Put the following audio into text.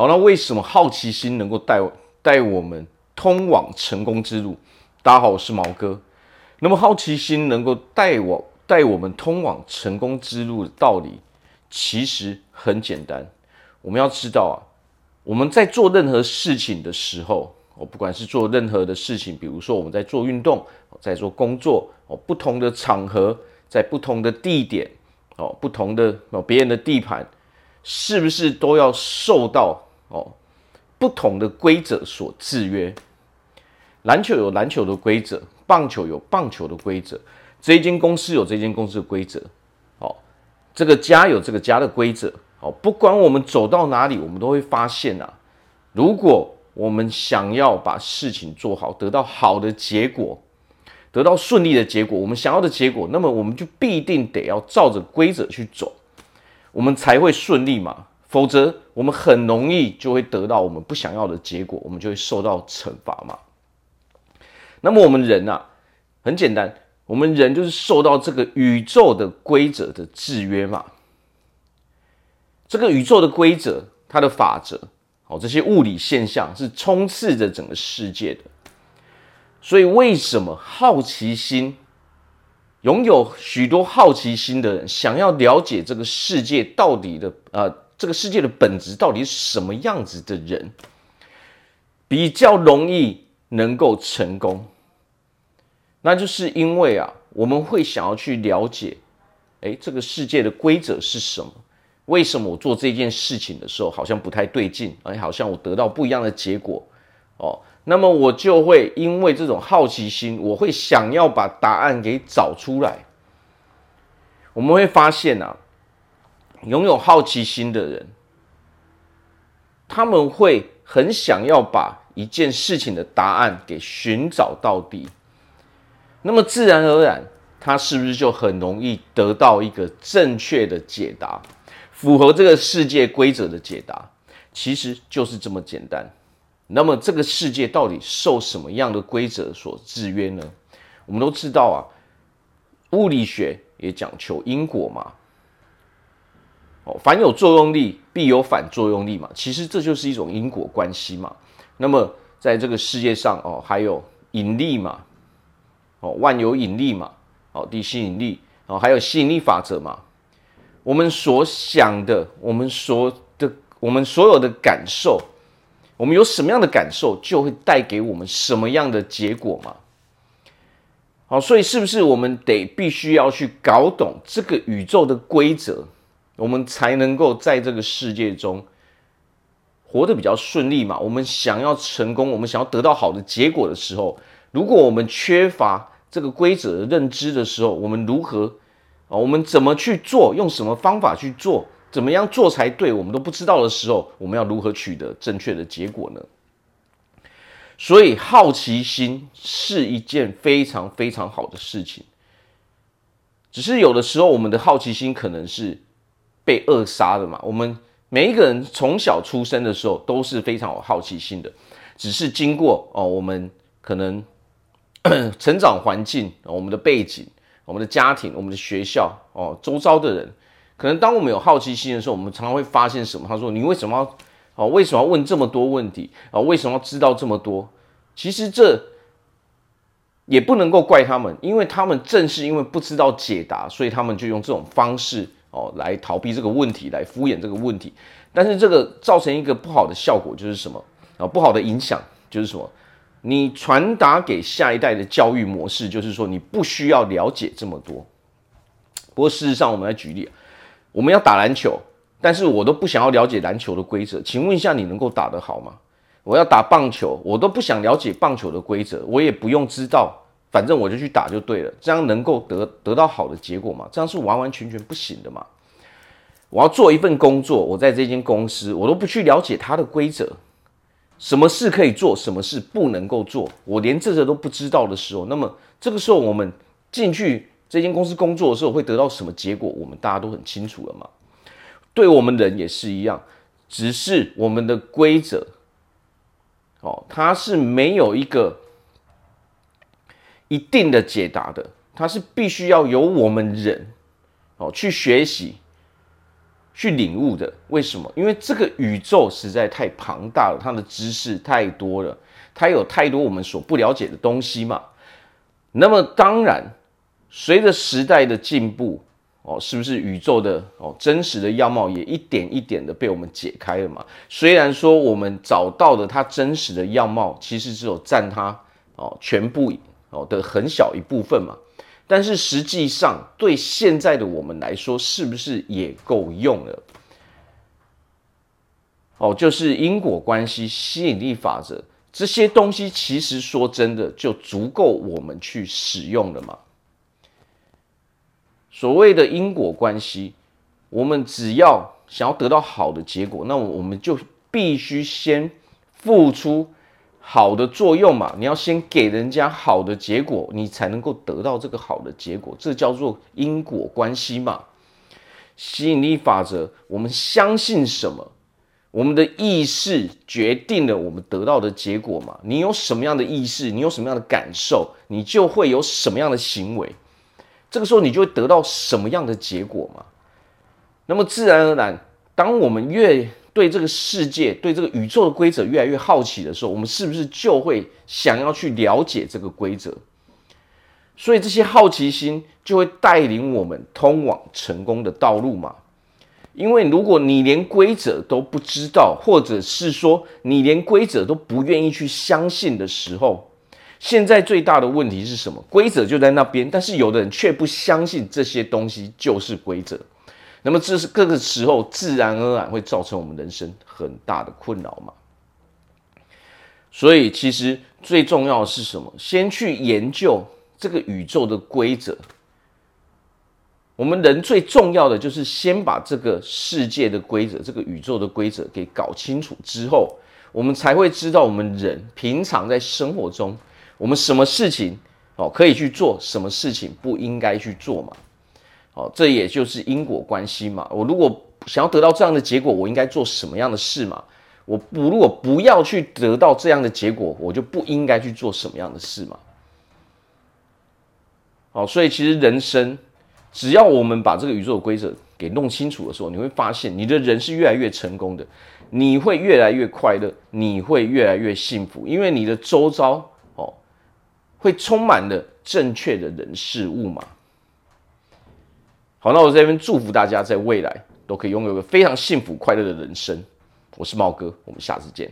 好，那为什么好奇心能够带带我们通往成功之路？大家好，我是毛哥。那么好奇心能够带我带我们通往成功之路的道理，其实很简单。我们要知道啊，我们在做任何事情的时候，哦，不管是做任何的事情，比如说我们在做运动，在做工作，哦，不同的场合，在不同的地点，哦，不同的哦别人的地盘。是不是都要受到哦不同的规则所制约？篮球有篮球的规则，棒球有棒球的规则，这间公司有这间公司的规则，哦，这个家有这个家的规则，哦，不管我们走到哪里，我们都会发现啊，如果我们想要把事情做好，得到好的结果，得到顺利的结果，我们想要的结果，那么我们就必定得要照着规则去走。我们才会顺利嘛，否则我们很容易就会得到我们不想要的结果，我们就会受到惩罚嘛。那么我们人啊，很简单，我们人就是受到这个宇宙的规则的制约嘛。这个宇宙的规则，它的法则，哦，这些物理现象是充斥着整个世界的。所以为什么好奇心？拥有许多好奇心的人，想要了解这个世界到底的呃，这个世界的本质到底是什么样子的人，比较容易能够成功。那就是因为啊，我们会想要去了解，诶，这个世界的规则是什么？为什么我做这件事情的时候好像不太对劲？哎，好像我得到不一样的结果哦。那么我就会因为这种好奇心，我会想要把答案给找出来。我们会发现啊，拥有好奇心的人，他们会很想要把一件事情的答案给寻找到底。那么自然而然，他是不是就很容易得到一个正确的解答，符合这个世界规则的解答？其实就是这么简单。那么这个世界到底受什么样的规则所制约呢？我们都知道啊，物理学也讲求因果嘛。哦，凡有作用力，必有反作用力嘛。其实这就是一种因果关系嘛。那么在这个世界上哦，还有引力嘛，哦，万有引力嘛，哦，地心引力哦，还有吸引力法则嘛。我们所想的，我们所的，我们所有的感受。我们有什么样的感受，就会带给我们什么样的结果嘛？好，所以是不是我们得必须要去搞懂这个宇宙的规则，我们才能够在这个世界中活得比较顺利嘛？我们想要成功，我们想要得到好的结果的时候，如果我们缺乏这个规则的认知的时候，我们如何啊？我们怎么去做？用什么方法去做？怎么样做才对？我们都不知道的时候，我们要如何取得正确的结果呢？所以，好奇心是一件非常非常好的事情。只是有的时候，我们的好奇心可能是被扼杀的嘛。我们每一个人从小出生的时候都是非常有好奇心的，只是经过哦，我们可能 成长环境、我们的背景、我们的家庭、我们的学校哦，周遭的人。可能当我们有好奇心的时候，我们常常会发现什么？他说：“你为什么要哦？为什么要问这么多问题啊？为什么要知道这么多？”其实这也不能够怪他们，因为他们正是因为不知道解答，所以他们就用这种方式哦来逃避这个问题，来敷衍这个问题。但是这个造成一个不好的效果就是什么啊？不好的影响就是什么？你传达给下一代的教育模式就是说，你不需要了解这么多。不过事实上，我们来举例。我们要打篮球，但是我都不想要了解篮球的规则。请问一下，你能够打得好吗？我要打棒球，我都不想了解棒球的规则，我也不用知道，反正我就去打就对了。这样能够得得到好的结果吗？这样是完完全全不行的嘛。我要做一份工作，我在这间公司，我都不去了解它的规则，什么事可以做，什么事不能够做，我连这个都不知道的时候，那么这个时候我们进去。这间公司工作的时候会得到什么结果？我们大家都很清楚了嘛。对我们人也是一样，只是我们的规则，哦，它是没有一个一定的解答的，它是必须要由我们人哦去学习，去领悟的。为什么？因为这个宇宙实在太庞大了，它的知识太多了，它有太多我们所不了解的东西嘛。那么当然，随着时代的进步，哦，是不是宇宙的哦真实的样貌也一点一点的被我们解开了嘛？虽然说我们找到的它真实的样貌，其实只有占它哦全部哦的很小一部分嘛，但是实际上对现在的我们来说，是不是也够用了？哦，就是因果关系、吸引力法则。这些东西其实说真的就足够我们去使用了嘛。所谓的因果关系，我们只要想要得到好的结果，那我们就必须先付出好的作用嘛。你要先给人家好的结果，你才能够得到这个好的结果，这叫做因果关系嘛。吸引力法则，我们相信什么？我们的意识决定了我们得到的结果嘛？你有什么样的意识，你有什么样的感受，你就会有什么样的行为。这个时候你就会得到什么样的结果嘛？那么自然而然，当我们越对这个世界、对这个宇宙的规则越来越好奇的时候，我们是不是就会想要去了解这个规则？所以这些好奇心就会带领我们通往成功的道路嘛？因为如果你连规则都不知道，或者是说你连规则都不愿意去相信的时候，现在最大的问题是什么？规则就在那边，但是有的人却不相信这些东西就是规则。那么这是各个时候自然而然会造成我们人生很大的困扰嘛。所以其实最重要的是什么？先去研究这个宇宙的规则。我们人最重要的就是先把这个世界的规则、这个宇宙的规则给搞清楚之后，我们才会知道我们人平常在生活中，我们什么事情哦可以去做，什么事情不应该去做嘛。哦，这也就是因果关系嘛。我如果想要得到这样的结果，我应该做什么样的事嘛？我不如果不要去得到这样的结果，我就不应该去做什么样的事嘛。好，所以其实人生。只要我们把这个宇宙的规则给弄清楚的时候，你会发现你的人是越来越成功的，你会越来越快乐，你会越来越幸福，因为你的周遭哦会充满了正确的人事物嘛。好，那我在这边祝福大家在未来都可以拥有一个非常幸福快乐的人生。我是茂哥，我们下次见。